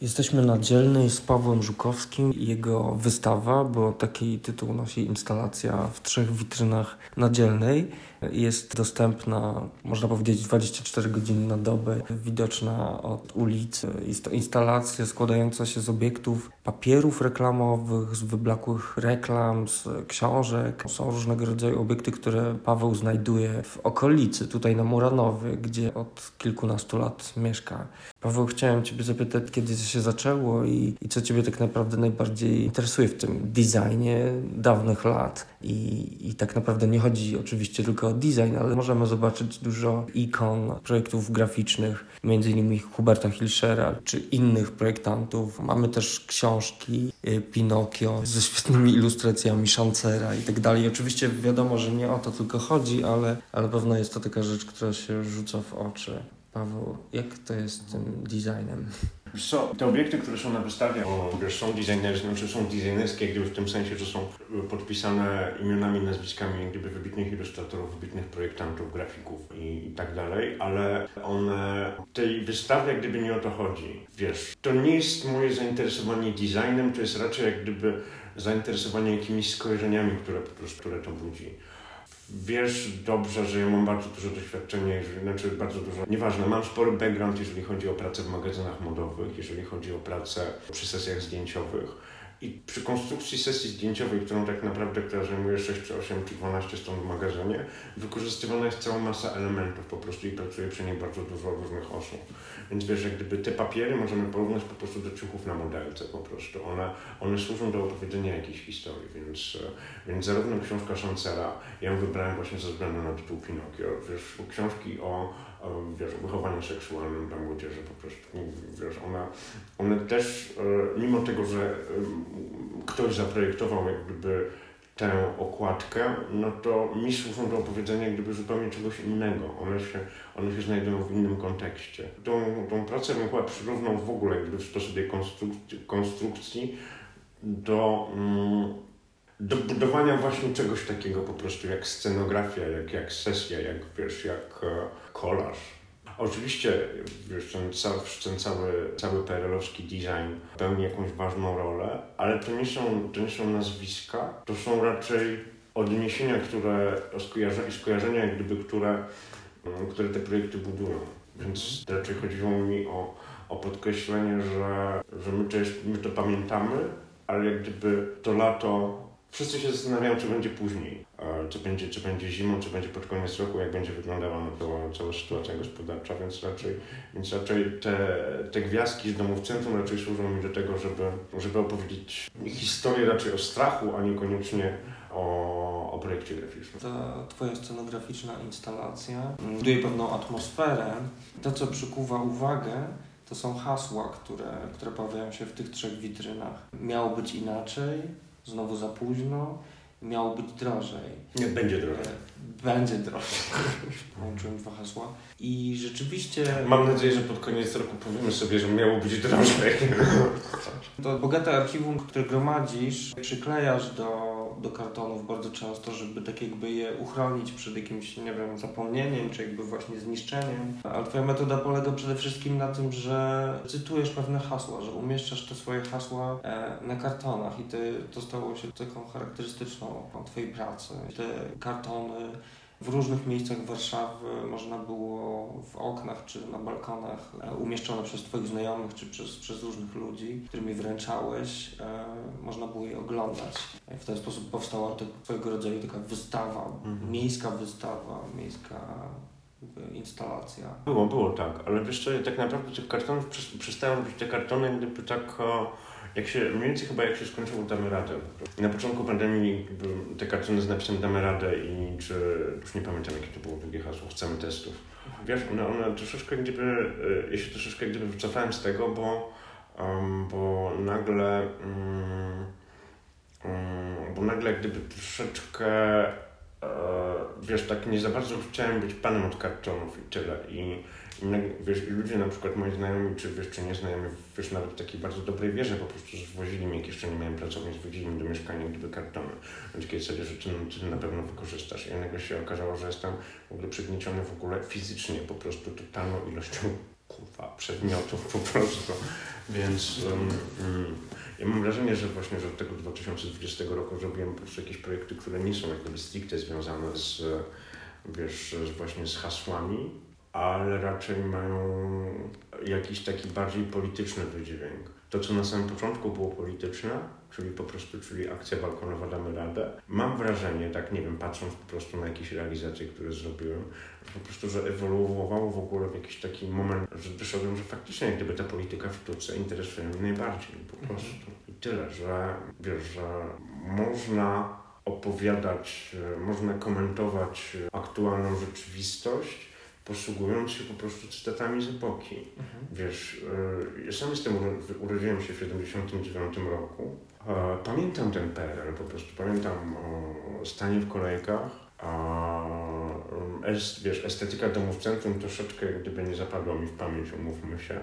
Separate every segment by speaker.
Speaker 1: Jesteśmy na dzielnej z Pawłem Żukowskim. Jego wystawa, bo taki tytuł nosi instalacja w trzech witrynach na dzielnej. Jest dostępna, można powiedzieć, 24 godziny na dobę, widoczna od ulicy. Jest to instalacja składająca się z obiektów papierów reklamowych, z wyblakłych reklam, z książek. Są różnego rodzaju obiekty, które Paweł znajduje w okolicy, tutaj na Muranowy, gdzie od kilkunastu lat mieszka. Paweł, chciałem Ciebie zapytać, kiedy to się zaczęło i, i co Ciebie tak naprawdę najbardziej interesuje w tym designie dawnych lat. I, I tak naprawdę nie chodzi oczywiście tylko o design, ale możemy zobaczyć dużo ikon, projektów graficznych, między innymi Huberta Hilschera czy innych projektantów. Mamy też książki y, Pinokio ze świetnymi ilustracjami Szancera i tak dalej. Oczywiście wiadomo, że nie o to tylko chodzi, ale, ale pewno jest to taka rzecz, która się rzuca w oczy. Paweł, jak to jest z tym designem?
Speaker 2: Co, te obiekty, które są na wystawie, wiesz, są designerskie, znaczy są designerskie, gdyby w tym sensie, że są podpisane imionami, nazwiskami gdyby wybitnych ilustratorów, wybitnych projektantów, grafików i, i tak dalej, ale one, tej wystawie jak gdyby nie o to chodzi. Wiesz, to nie jest moje zainteresowanie designem, to jest raczej jak gdyby zainteresowanie jakimiś skojarzeniami, które które to budzi. Wiesz dobrze, że ja mam bardzo duże doświadczenie, jeżeli, znaczy bardzo dużo, nieważne, mam spory background, jeżeli chodzi o pracę w magazynach modowych, jeżeli chodzi o pracę przy sesjach zdjęciowych. I przy konstrukcji sesji zdjęciowej, którą tak naprawdę, która zajmuje 6 czy 8 czy 12 stron w magazynie, wykorzystywana jest cała masa elementów po prostu i pracuje przy niej bardzo dużo różnych osób. Więc wiesz, jak gdyby te papiery możemy porównać po prostu do ciuchów na modelce po prostu. One, one służą do opowiedzenia jakiejś historii, więc, więc zarówno książka Szancera, ja ją wybrałem właśnie ze względu na tytuł Pinokio, wiesz, książki o wiesz, wychowaniu seksualnym dla młodzieży po prostu, wiesz, ona, one też, e, mimo tego, że ktoś zaprojektował jak gdyby tę okładkę, no to mi służą do opowiedzenia gdyby zupełnie czegoś innego. One się, one się znajdują w innym kontekście. Tą, tą pracę bym chyba przyrównał w ogóle gdyby w sposobie konstrukcji, konstrukcji do, mm, do budowania właśnie czegoś takiego po prostu jak scenografia, jak, jak sesja, jak wiesz, jak kolaż Oczywiście wiesz, ten, cały, ten cały, cały PRL-owski design pełni jakąś ważną rolę, ale to nie, są, to nie są nazwiska, to są raczej odniesienia, które skojarzenia, skojarzenia jak gdyby, które, mm, które te projekty budują. Więc raczej chodziło mi o, o podkreślenie, że, że my, to jest, my to pamiętamy, ale jak gdyby to lato Wszyscy się zastanawiają, czy będzie później, czy będzie, czy będzie zimą, czy będzie pod koniec roku, jak będzie wyglądała no, cała, cała sytuacja gospodarcza, więc raczej, więc raczej te, te gwiazdki z domów centrum raczej służą mi do tego, żeby, żeby opowiedzieć historię raczej o strachu, a niekoniecznie o, o projekcie graficznym.
Speaker 1: Ta twoja scenograficzna instalacja buduje pewną atmosferę. To, co przykuwa uwagę, to są hasła, które, które pojawiają się w tych trzech witrynach. Miało być inaczej, znowu za późno, miało być drożej.
Speaker 2: Nie, będzie drożej.
Speaker 1: Będzie drożej. Połączyłem dwa hasła. I rzeczywiście...
Speaker 2: Mam nadzieję, że pod koniec roku powiemy sobie, że miało być drożej.
Speaker 1: To bogate archiwum, które gromadzisz, przyklejasz do do kartonów bardzo często, żeby tak jakby je uchronić przed jakimś, nie wiem, zapomnieniem, czy jakby właśnie zniszczeniem. Ale Twoja metoda polega przede wszystkim na tym, że cytujesz pewne hasła, że umieszczasz te swoje hasła e, na kartonach i ty, to stało się taką charakterystyczną Twojej pracy. Te kartony w różnych miejscach Warszawy można było w oknach czy na balkonach e, umieszczone przez Twoich znajomych czy przez, przez różnych ludzi, którymi wręczałeś, e, można było je oglądać. W ten sposób powstała Twojego rodzaju taka wystawa, mhm. miejska wystawa, miejska instalacja.
Speaker 2: Było, było tak, ale wiesz co, tak naprawdę tych kartonów przestają być te kartony gdyby tak jak się, mniej więcej chyba jak się skończyło Damy Radę. Na początku pandemii te kartony z napisem Damy Radę i czy, już nie pamiętam jakie to było drugie hasło, chcemy testów. Wiesz, one, one troszeczkę gdyby, e, ja się troszeczkę gdyby wycofałem z tego, bo, um, bo nagle um, um, bo nagle gdyby troszeczkę wiesz, tak nie za bardzo chciałem być panem od kartonów i tyle. I, wiesz, ludzie na przykład moi znajomi, czy wiesz, czy nieznajomi, wiesz, nawet w takiej bardzo dobrej wierze po prostu zwozili mi, jak jeszcze nie miałem pracowni, zwozili mi do mieszkania gdyby kartony. Na takiej zasadzie, że ty, ty na pewno wykorzystasz. I nagle się okazało, że jestem w ogóle przygnieciony w ogóle fizycznie, po prostu totalną ilością kurwa, przedmiotów po prostu. Więc um, um, ja mam wrażenie, że właśnie że od tego 2020 roku zrobiłem po prostu jakieś projekty, które nie są jakby stricte związane z, wiesz, właśnie z hasłami, ale raczej mają jakiś taki bardziej polityczny wydźwięk. To, co na samym początku było polityczne, czyli po prostu, czyli akcja balkonowa Damy Radę, mam wrażenie, tak nie wiem, patrząc po prostu na jakieś realizacje, które zrobiłem, że po prostu, że ewoluowało w ogóle w jakiś taki moment, że doszedłem, że faktycznie gdyby ta polityka w sztuce interesuje mnie najbardziej po mhm. prostu. I tyle, że wiesz, że można opowiadać, można komentować aktualną rzeczywistość, posługując się po prostu cytatami z epoki. Mhm. Wiesz, y, ja sam jestem, urodziłem się w 79 roku. Pamiętam ten PRL, po prostu pamiętam stanie w kolejkach, a est, wiesz, estetyka domów centrum troszeczkę gdyby nie zapadła mi w pamięć, umówmy się,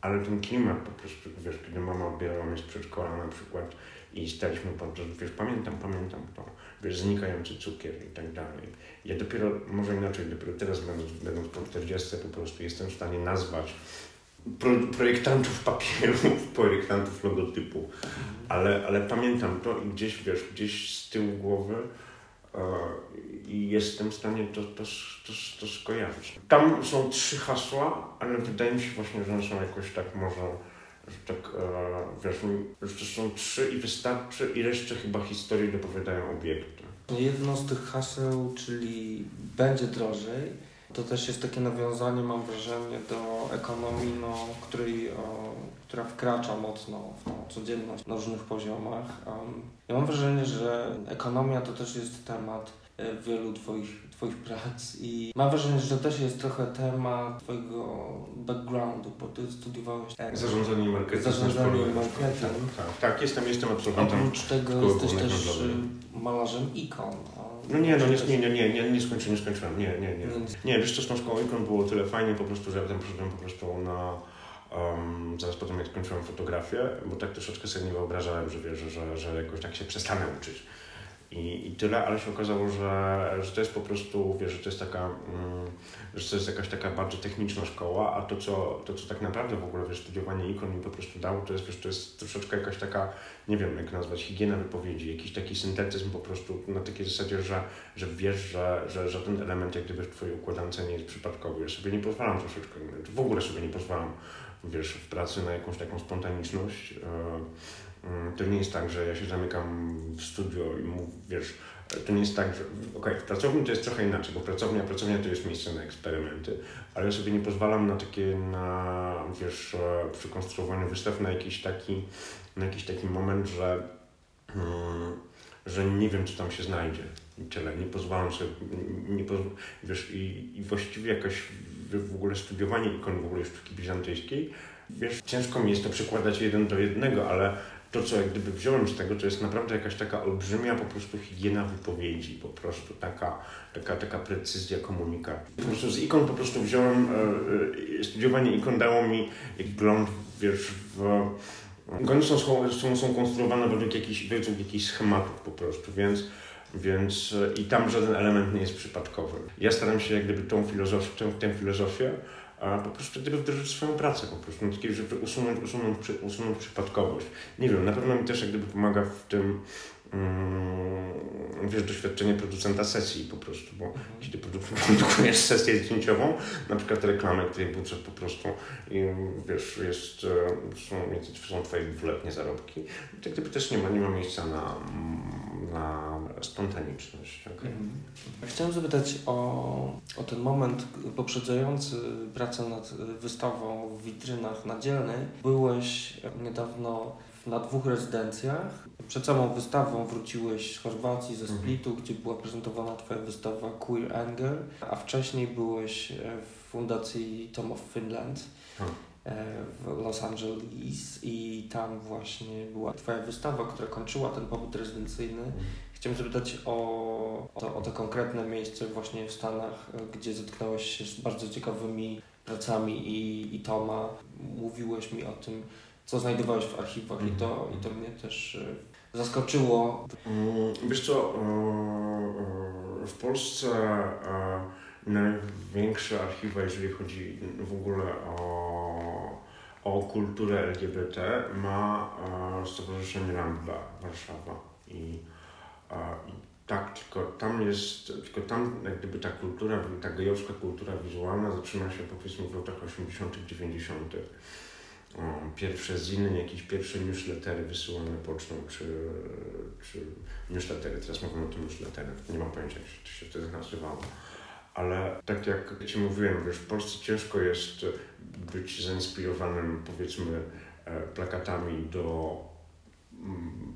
Speaker 2: ale ten klimat po prostu, wiesz, kiedy mama odbierała mnie z przedszkola na przykład i staliśmy pod, wiesz, pamiętam, pamiętam to, wiesz, znikający cukier i tak dalej. Ja dopiero, może inaczej, dopiero teraz będąc, będąc po 40 po prostu jestem w stanie nazwać pro, projektantów papierów, projektantów logotypu, ale, ale pamiętam to i gdzieś, wiesz, gdzieś z tyłu głowy e, i jestem w stanie to, to, to, to skojarzyć. Tam są trzy hasła, ale wydaje mi się właśnie, że one są jakoś tak może że tak, e, wiesz, to są trzy i wystarczy i reszcie chyba historii dopowiadają obiekty.
Speaker 1: Jedno z tych haseł, czyli będzie drożej, to też jest takie nawiązanie, mam wrażenie, do ekonomii, no, której, o, która wkracza mocno w tą codzienność na różnych poziomach. Ja mam wrażenie, że ekonomia to też jest temat e, wielu Twoich Twoich prac i mam wrażenie, że to też jest trochę temat Twojego backgroundu, bo Ty studiowałeś
Speaker 2: tak, zarządzanie i marketing.
Speaker 1: Zarządzanie i marketing.
Speaker 2: Tak, tak, tak, jestem, jestem absolwentem
Speaker 1: Oprócz tego jesteś też malarzem ikon.
Speaker 2: No nie, no nie, nie, nie, nie, nie skończyłem, nie skończyłem, nie, nie, nie. Nie, wiesz co, z tą szkołą ikon było tyle fajnie po prostu, że ja potem poszedłem po prostu na Um, zaraz potem jak skończyłem fotografię, bo tak troszeczkę sobie nie wyobrażałem, że wiesz, że, że jakoś tak się przestanę uczyć. I, I tyle, ale się okazało, że, że to jest po prostu, wiesz, że to jest taka, mm, że to jest jakaś taka bardzo techniczna szkoła, a to co, to, co tak naprawdę w ogóle, wiesz, studiowanie ikon mi po prostu dało, to jest, wiesz, to jest troszeczkę jakaś taka, nie wiem jak nazwać, higiena wypowiedzi, jakiś taki syntetyzm po prostu na takiej zasadzie, że, że wiesz, że, że, że ten element jak gdyby w Twojej układance nie jest przypadkowy. Ja sobie nie pozwalam troszeczkę, w ogóle sobie nie pozwalam, wiesz, w pracy na jakąś taką spontaniczność. Yy, Mm, to nie jest tak, że ja się zamykam w studio i mówię, wiesz, to nie jest tak, że okej, okay, w pracowni to jest trochę inaczej, bo pracownia, pracownia to jest miejsce na eksperymenty, ale ja sobie nie pozwalam na takie, na, wiesz, e, przy konstruowaniu wystaw na jakiś taki, na jakiś taki moment, że, hmm, że nie wiem, co tam się znajdzie i tyle. Nie pozwalam sobie, nie poz, wiesz, i, i właściwie jakaś w ogóle studiowanie ikon w ogóle sztuki bizantyjskiej, wiesz, ciężko mi jest to przekładać jeden do jednego, ale to, co jak gdyby wziąłem z tego, to jest naprawdę jakaś taka olbrzymia po prostu higiena wypowiedzi, po prostu taka, taka, taka precyzja komunikacji. Po prostu z ikon po prostu wziąłem, e, e studiowanie ikon dało mi wgląd, wiesz, w... Ikony są, są, są konstruowane według jakichś, według jakichś schematów po prostu, więc więc e, i tam żaden element nie jest przypadkowy. Ja staram się jak gdyby tą filozofię, tę, tę filozofię a po prostu gdyby wdrożyć swoją pracę po prostu, takiej, żeby usunąć, usunąć, usunąć przypadkowość. Nie wiem, na pewno mi też jak gdyby pomaga w tym wiesz, doświadczenie producenta sesji po prostu, bo mhm. kiedy produkujesz sesję zdjęciową, na przykład reklamę, której budżet po prostu i, wiesz, jest, e, są, są twoje dwuletnie zarobki, tak gdyby też nie ma, nie ma miejsca na, na spontaniczność. Okay? Mhm.
Speaker 1: Chciałem zapytać o, o ten moment poprzedzający pracę nad wystawą w witrynach nadzielnej. Byłeś niedawno na dwóch rezydencjach. Przed samą wystawą wróciłeś z Chorwacji, ze mhm. Splitu, mhm. gdzie była prezentowana Twoja wystawa Queer Anger, a wcześniej byłeś w fundacji Tom of Finland. Hmm w Los Angeles i tam właśnie była Twoja wystawa, która kończyła ten pobyt rezydencyjny. Mhm. Chciałem zapytać o, o, to, o to konkretne miejsce właśnie w Stanach, gdzie zetknąłeś się z bardzo ciekawymi pracami i, i Toma. Mówiłeś mi o tym, co znajdowałeś w archiwach i, to, i to mnie też e, zaskoczyło.
Speaker 2: Mm, wiesz co, e, e, w Polsce największe archiwa, jeżeli chodzi w ogóle o o kulturę LGBT ma Stowarzyszenie Rambla Warszawa. I, i tak, tylko tam jest, tylko tam jak gdyby ta kultura, ta gejowska kultura wizualna zaczyna się powiedzmy w latach 80., 90. Pierwsze ziny, jakieś pierwsze newslettery wysyłane pocztą, czy, czy newslettery, teraz mówimy o tym newsletterach, nie mam pojęcia jak to się wtedy nazywało. Ale tak jak Ci mówiłem, wiesz, w Polsce ciężko jest być zainspirowanym powiedzmy e, plakatami do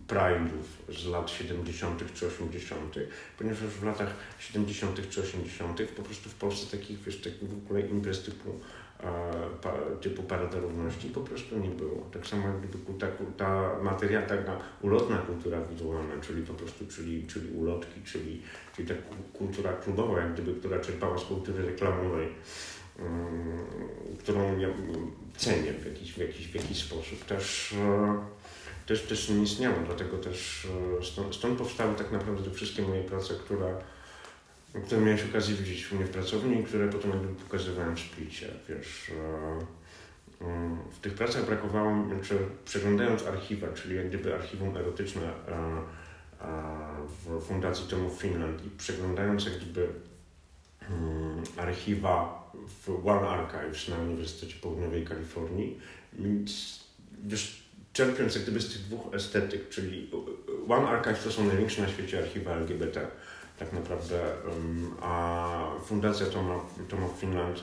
Speaker 2: pride'ów z lat 70. czy 80., ponieważ w latach 70. czy 80. po prostu w Polsce takich, wiesz, takich w ogóle imprez typu, e, typu Parada Równości po prostu nie było. Tak samo jak ta, ta materia, taka ulotna kultura wizualna, czyli po prostu, czyli, czyli ulotki, czyli, czyli ta kultura klubowa, jak gdyby, która czerpała z kultury reklamowej, um, którą ja cenię w jakiś, w jakiś, w jakiś sposób. Też e, też, też nie istniało, dlatego też e, stąd, stąd powstały tak naprawdę te wszystkie moje prace, które, które miałeś okazję widzieć u mnie w pracowni które potem pokazywałem w splicie, wiesz. E, mm, w tych pracach brakowało, znaczy przeglądając archiwa, czyli jak gdyby archiwum erotyczne e, w Fundacji Tomów Finland i przeglądając jak gdyby mm, archiwa w One Archives na Uniwersytecie Południowej Kalifornii, wiesz, czerpiąc jak gdyby z tych dwóch estetyk, czyli One Archive to są największe na świecie archiwa LGBT tak naprawdę, a Fundacja Toma, Toma Finland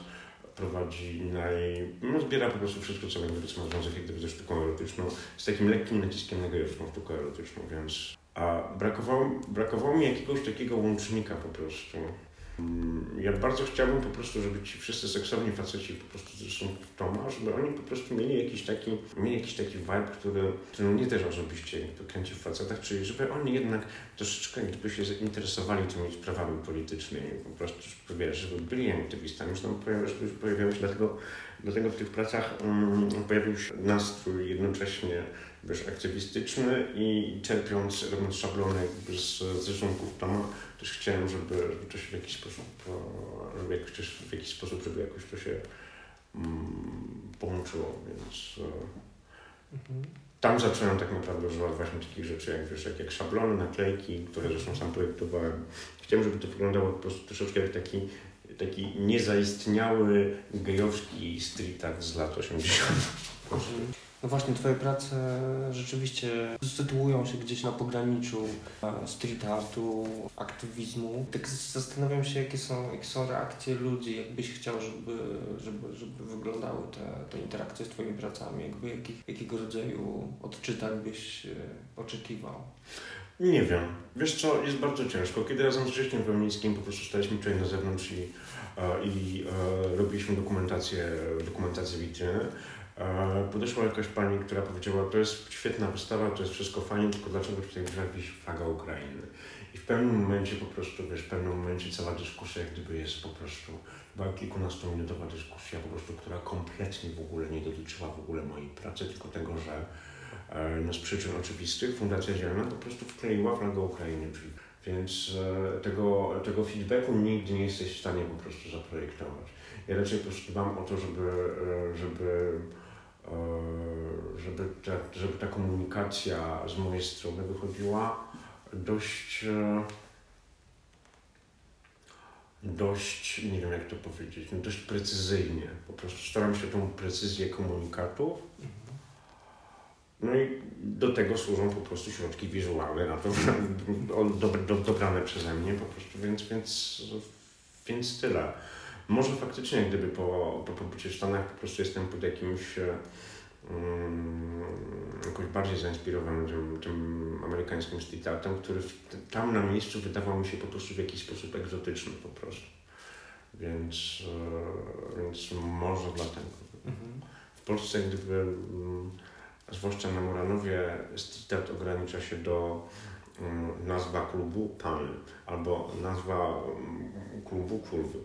Speaker 2: prowadzi naj... no zbiera po prostu wszystko, co jakby ma związek jak gdyby ze sztuką erotyczną, z takim lekkim naciskiem na gejowską sztukę erotyczną, więc a brakowało, brakowało mi jakiegoś takiego łącznika po prostu. Mm, ja bardzo chciałbym po prostu, żeby ci wszyscy seksowni faceci po prostu zresztą w Toma, żeby oni po prostu mieli jakiś taki, mieli jakiś taki vibe, który, który mnie też osobiście kręci w facetach, czyli żeby oni jednak troszeczkę jakby się zainteresowali tymi sprawami politycznymi, po prostu, żeby byli aktywistami, zresztą pojawiały się dlatego, dlatego w tych pracach um, pojawił się nastrój jednocześnie wiesz, aktywistyczny i czerpiąc, robiąc szablony jakby z, z rysunków Toma, też chciałem, żeby, to się w jakiś sposób, żeby jakoś, też w jakiś sposób, żeby jakoś to się um, połączyło, więc mhm. tam zacząłem tak naprawdę używać właśnie takich rzeczy, jak wiesz, jak, jak szablony, naklejki, które zresztą sam projektowałem. Chciałem, żeby to wyglądało po prostu troszeczkę jak taki taki niezaistniały gejowski street art z lat 80.
Speaker 1: No właśnie, Twoje prace rzeczywiście sytuują się gdzieś na pograniczu e, street artu, aktywizmu. Tak zastanawiam się, jakie są, jakie są reakcje ludzi, jakbyś chciał, żeby, żeby, żeby wyglądały te, te interakcje z Twoimi pracami, jakby jakich, jakiego rodzaju odczytań byś e, oczekiwał.
Speaker 2: Nie wiem. Wiesz co, jest bardzo ciężko. Kiedy razem z Grześkiem Wełnickim po prostu staliśmy tutaj na zewnątrz i, e, i robiliśmy dokumentację, dokumentację witryny, podeszła jakaś pani, która powiedziała, to jest świetna wystawa, to jest wszystko fajnie, tylko dlaczego tutaj jakiś flaga Ukrainy? I w pewnym momencie po prostu, wiesz, w pewnym momencie cała dyskusja jak gdyby jest po prostu, była kilkunastominutowa dyskusja po prostu, która kompletnie w ogóle nie dotyczyła w ogóle mojej pracy, tylko tego, że e, no z przyczyn oczywistych Fundacja Zielona po prostu wkleiła flagę Ukrainy. Więc e, tego, tego feedbacku nigdy nie jesteś w stanie po prostu zaprojektować. Ja raczej po prostu dbam o to, żeby, żeby E, żeby ta, żeby ta komunikacja z mojej strony wychodziła dość, e, dość, nie wiem jak to powiedzieć, no dość precyzyjnie. Po prostu staram się tą precyzję komunikatów. No i do tego służą po prostu środki wizualne, na to do, do, dobrane przeze mnie po prostu, więc, więc, więc tyle. Może faktycznie, gdyby po, po pobycie w Stanach po prostu jestem pod jakimś um, jakoś bardziej zainspirowany tym, tym amerykańskim street artem, który w, tam na miejscu wydawał mi się po prostu w jakiś sposób egzotyczny po prostu. Więc, e, więc może dlatego. Mhm. W Polsce gdyby, mm, zwłaszcza na Moranowie, street art ogranicza się do Mm, nazwa klubu Pan albo nazwa mm, klubu Kurwy.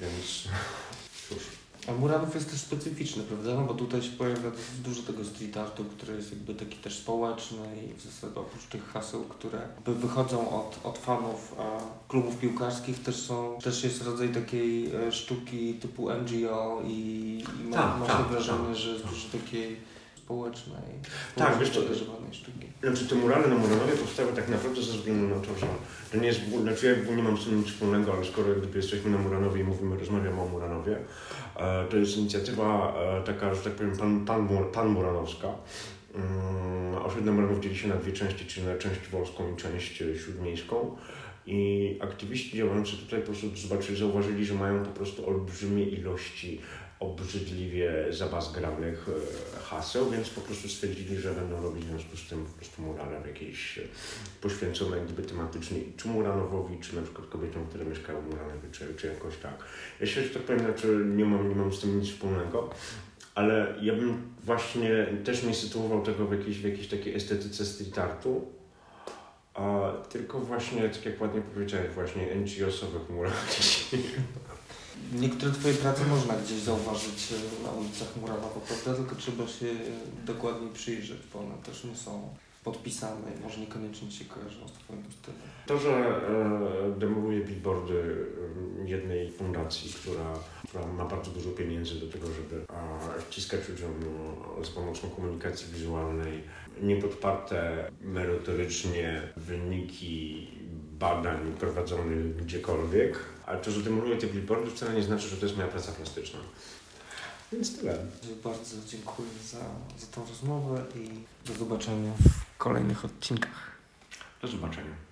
Speaker 2: Więc cóż.
Speaker 1: A Muranów jest też specyficzny, prawda? No bo tutaj się pojawia dużo tego street artu, który jest jakby taki też społeczny i w zasadzie oprócz tych haseł, które wychodzą od, od fanów a klubów piłkarskich też są, też jest rodzaj takiej e, sztuki typu NGO i, i ma,
Speaker 2: tak,
Speaker 1: ma
Speaker 2: tak,
Speaker 1: wrażenie,
Speaker 2: tak.
Speaker 1: że jest dużo takiej społecznej,
Speaker 2: Tak, wiesz co,
Speaker 1: zaangażowanej sztuki.
Speaker 2: Znaczy te murale na Muranowie powstały tak naprawdę ze względu na to, że to nie jest, znaczy ja nie mam z tym nic wspólnego, ale skoro gdyby jesteśmy na Muranowie i mówimy, rozmawiamy o Muranowie, e, to jest inicjatywa e, taka, że tak powiem, pan, pan, pan Muranowska. Um, osiedle Muranów dzieli się na dwie części, czyli na część wolską i część śródmiejską. I aktywiści działający tutaj po prostu zobaczyli, zauważyli, że mają po prostu olbrzymie ilości obrzydliwie zabazgranych e, haseł, więc po prostu stwierdzili, że będą robić w związku z tym po prostu murale jakieś e, poświęcone gdyby tematycznie czy Muranowowi, czy na przykład kobietom, które mieszkają w Muranowie, czy, czy jakoś tak. Ja się, tak powiem, znaczy nie mam, nie mam z tym nic wspólnego, ale ja bym właśnie też nie sytuował tego w jakiejś, w jakiejś takiej estetyce street artu, a tylko właśnie, tak jak ładnie powiedziałeś, właśnie NGO-sowych murali.
Speaker 1: Niektóre Twoje prace można gdzieś zauważyć e, na ulicach Muranowa, prawda? Tylko trzeba się dokładniej przyjrzeć, bo one też nie są podpisane i może niekoniecznie się kojarzą z Twoim stylem.
Speaker 2: To, że e, demoluję billboardy e, jednej fundacji, która, która ma bardzo dużo pieniędzy do tego, żeby e, wciskać ludziom e, z pomocą komunikacji wizualnej niepodparte merytorycznie wyniki badań prowadzonych gdziekolwiek, ale to, że demoluję te billboardy wcale nie znaczy, że to jest moja praca plastyczna. Więc tyle.
Speaker 1: Bardzo dziękuję za, za tą rozmowę i do zobaczenia w kolejnych odcinkach.
Speaker 2: Do zobaczenia.